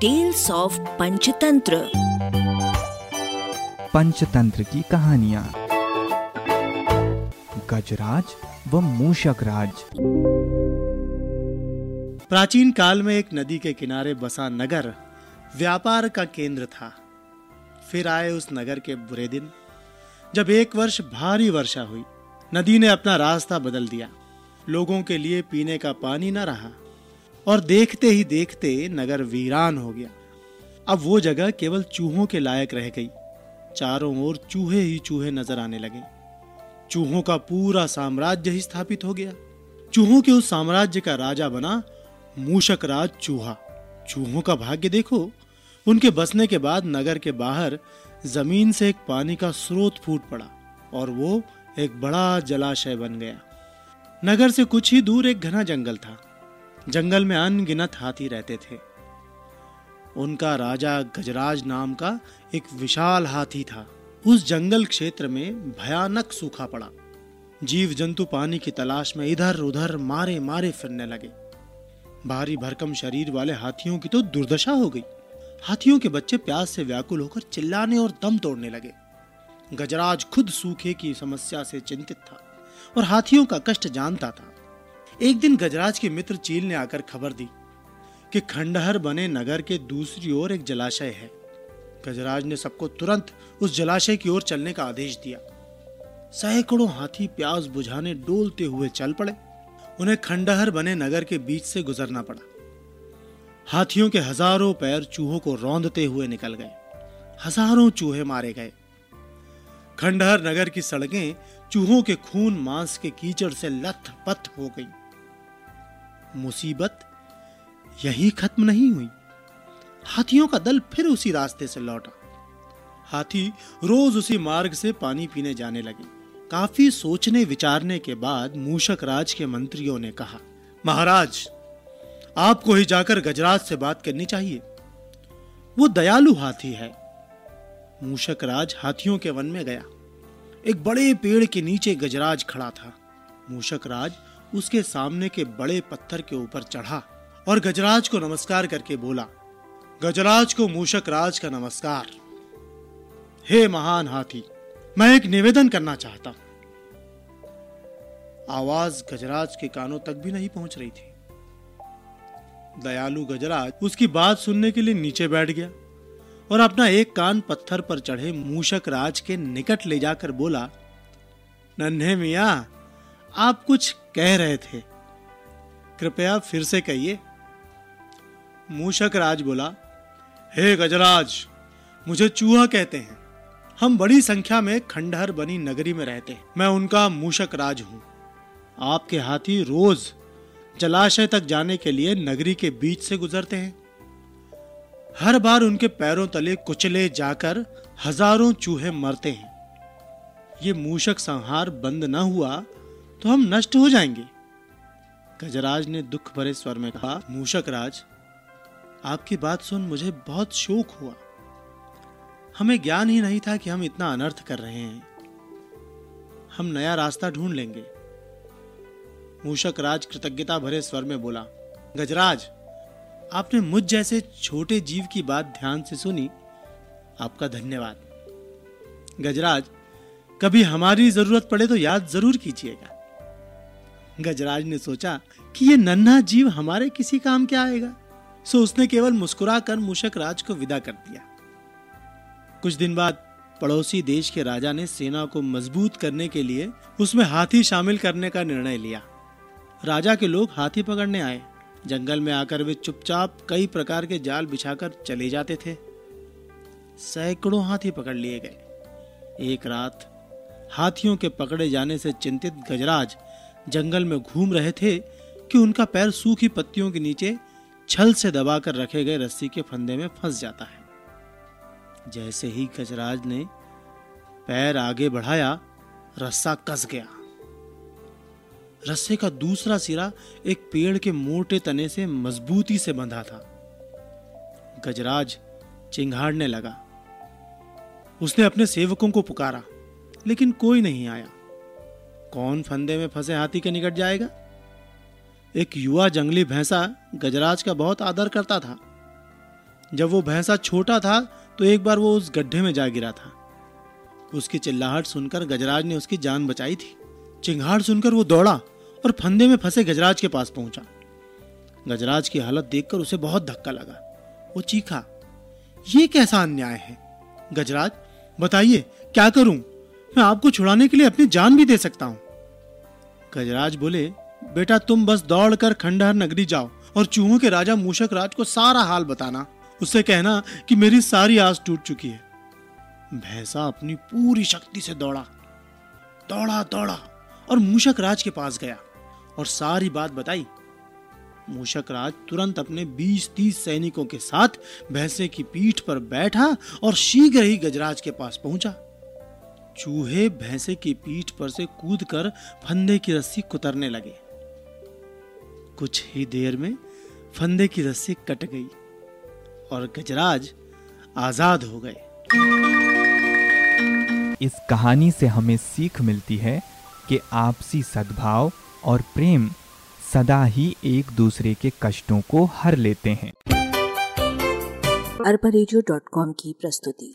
Tales of Panchatantra Panchatantra की कहानियाँ। गजराज व मूषक राज प्राचीन काल में एक नदी के किनारे बसा नगर व्यापार का केंद्र था। फिर आए उस नगर के बुरे दिन जब एक वर्ष भारी वर्षा हुई। नदी ने अपना रास्ता बदल दिया। लोगों के लिए पीने का पानी न रहा। और देखते ही देखते नगर वीरान हो गया। अब वो जगह केवल चूहों के लायक रह गई। चारों ओर चूहे ही चूहे नज़र आने लगे। चूहों का पूरा साम्राज्य ही स्थापित हो गया। चूहों के उस साम्राज्य का राजा बना मूषक राज चूहा। चूहों का भाग्य देखो, उनके बसने के बाद नगर के बाहर ज़मीन से एक पानी का स्रोत फूट पड़ा और वो एक बड़ा जलाशय बन गया। नगर से कुछ ही दूर एक घना जंगल था। जंगल में अनगिनत हाथी रहते थे। उनका राजा गजराज नाम का एक विशाल हाथी था। उस जंगल क्षेत्र में भयानक सूखा पड़ा। जीव जंतु पानी की तलाश में इधर उधर मारे मारे फिरने लगे। भारी भरकम शरीर वाले हाथियों की तो दुर्दशा हो गई। हाथियों के बच्चे प्यास से व्याकुल होकर चिल्लाने और दम तोड़ने लगे। गजराज खुद सूखे की समस्या से चिंतित था और हाथियों का कष्ट जानता था। एक दिन गजराज के मित्र चील ने आकर खबर दी कि खंडहर बने नगर के दूसरी ओर एक जलाशय है। गजराज ने सबको तुरंत उस जलाशय की ओर चलने का आदेश दिया। सैकड़ों हाथी प्यास बुझाने डोलते हुए चल पड़े। उन्हें खंडहर बने नगर के बीच से गुजरना पड़ा। हाथियों के हज़ारों पैर चूहों को रौंदते हुए निकल गए। हज़ारों चूहे मारे गए। खंडहर नगर की सड़कें चूहों के खून मांस के कीचड़ से लथ पथ हो गई। मुसीबत यही खत्म नहीं हुई। हाथियों का दल फिर उसी रास्ते से लौटा। हाथी रोज उसी मार्ग से पानी पीने जाने लगे। काफ़ी सोचने, विचारने के बाद मूषक राज के मंत्रियों ने कहा, महाराज, आपको ही जाकर गजराज से बात करनी चाहिए। वो दयालु हाथी है। मूषक राज हाथियों के वन में गया। एक बड़े पेड़ के नीचे गजराज खड़ा था। मूषक राज उसके सामने के बड़े पत्थर के ऊपर चढ़ा और गजराज को नमस्कार करके बोला, गजराज को मूषक राज का नमस्कार। हे महान हाथी, मैं एक निवेदन करना चाहता आवाज़ गजराज के कानों तक भी नहीं पहुँच रही थी। दयालु गजराज उसकी बात सुनने के लिए नीचे बैठ गया और अपना एक कान पत्थर पर चढ़े मूषक राज के निकट ले जाकर बोला, नन्हे मिया आप कुछ कह रहे थे। कृपया फिर से कहिए। मूषक राज बोला, हे गजराज, मुझे चूहा कहते हैं। हम बड़ी संख्या में खंडहर बनी नगरी में रहते हैं। मैं उनका मूषक राज हूँ। आपके हाथी रोज जलाशय तक जाने के लिए नगरी के बीच से गुजरते हैं। हर बार उनके पैरों तले कुचले जाकर हज़ारों चूहे मरते हैं। ये मूषक संहार बंद न हुआ तो हम नष्ट हो जाएँगे। गजराज ने दुख भरे स्वर में कहा, मूषक राज, आपकी बात सुन मुझे बहुत शोक हुआ। हमें ज्ञान ही नहीं था कि हम इतना अनर्थ कर रहे हैं। हम नया रास्ता ढूंढ लेंगे। मूषक राज कृतज्ञता भरे स्वर में बोला, गजराज, आपने मुझ जैसे छोटे जीव की बात ध्यान से सुनी। आपका धन्यवाद। गजराज, कभी हमारी ज़रूरत पड़े तो याद ज़रूर कीजिएगा। गजराज ने सोचा कि ये नन्हा जीव हमारे किसी काम क्या आएगा। सो उसने केवल मुस्कुराकर मूषक राज को विदा कर दिया। कुछ दिन बाद पड़ोसी देश के राजा ने सेना को मज़बूत करने के लिए उसमें हाथी शामिल करने का निर्णय लिया। राजा के लोग हाथी पकड़ने आए। जंगल में आकर वे चुपचाप कई प्रकार के जाल बिछाकर चले जाते थे। सैकड़ों हाथी पकड़ लिए गए। एक रात हाथियों के पकड़े जाने से चिंतित गजराज जंगल में घूम रहे थे कि उनका पैर सूखी पत्तियों के नीचे छल से दबाकर रखे गए रस्सी के फंदे में फंस जाता है। जैसे ही गजराज ने पैर आगे बढ़ाया, रस्सा कस गया। रस्से का दूसरा सिरा एक पेड़ के मोटे तने से मजबूती से बंधा था। गजराज चिंगाड़ने लगा। उसने अपने सेवकों को पुकारा, लेकिन कोई नहीं आया। कौन फंदे में फंसे हाथी के निकट जाएगा? एक युवा जंगली भैंसा गजराज का बहुत आदर करता था। जब वो भैंसा छोटा था तो एक बार वो उस गड्ढे में जा गिरा था। उसकी चिल्लाहट सुनकर गजराज ने उसकी जान बचाई थी। चिंगाड़ सुनकर वो दौड़ा और फंदे में फंसे गजराज के पास पहुँचा। गजराज की हालत देखकर उसे बहुत धक्का लगा। वो चीखा, ये कैसा अन्याय है? गजराज, बताइए, क्या करूँ? मैं आपको छुड़ाने के लिए अपनी जान भी दे सकता हूँ। गजराज बोले, बेटा, तुम बस दौड़कर खंडहर नगरी जाओ और चूहों के राजा मूषक राज को सारा हाल बताना। उससे कहना कि मेरी सारी आस टूट चुकी है। भैंसा अपनी पूरी शक्ति से दौड़ा दौड़ा दौड़ा और मूषक राज के पास गया और सारी बात बताई। मूषक राज तुरंत अपने 20-30 सैनिकों के साथ भैंसे की पीठ पर बैठा और शीघ्र ही गजराज के पास पहुँचा। चूहे भैंसे की पीठ पर से कूदकर फंदे की रस्सी कुतरने लगे। कुछ ही देर में फंदे की रस्सी कट गई और गजराज आज़ाद हो गए। इस कहानी से हमें सीख मिलती है कि आपसी सद्भाव और प्रेम सदा ही एक दूसरे के कष्टों को हर लेते हैं। अरबा की प्रस्तुति।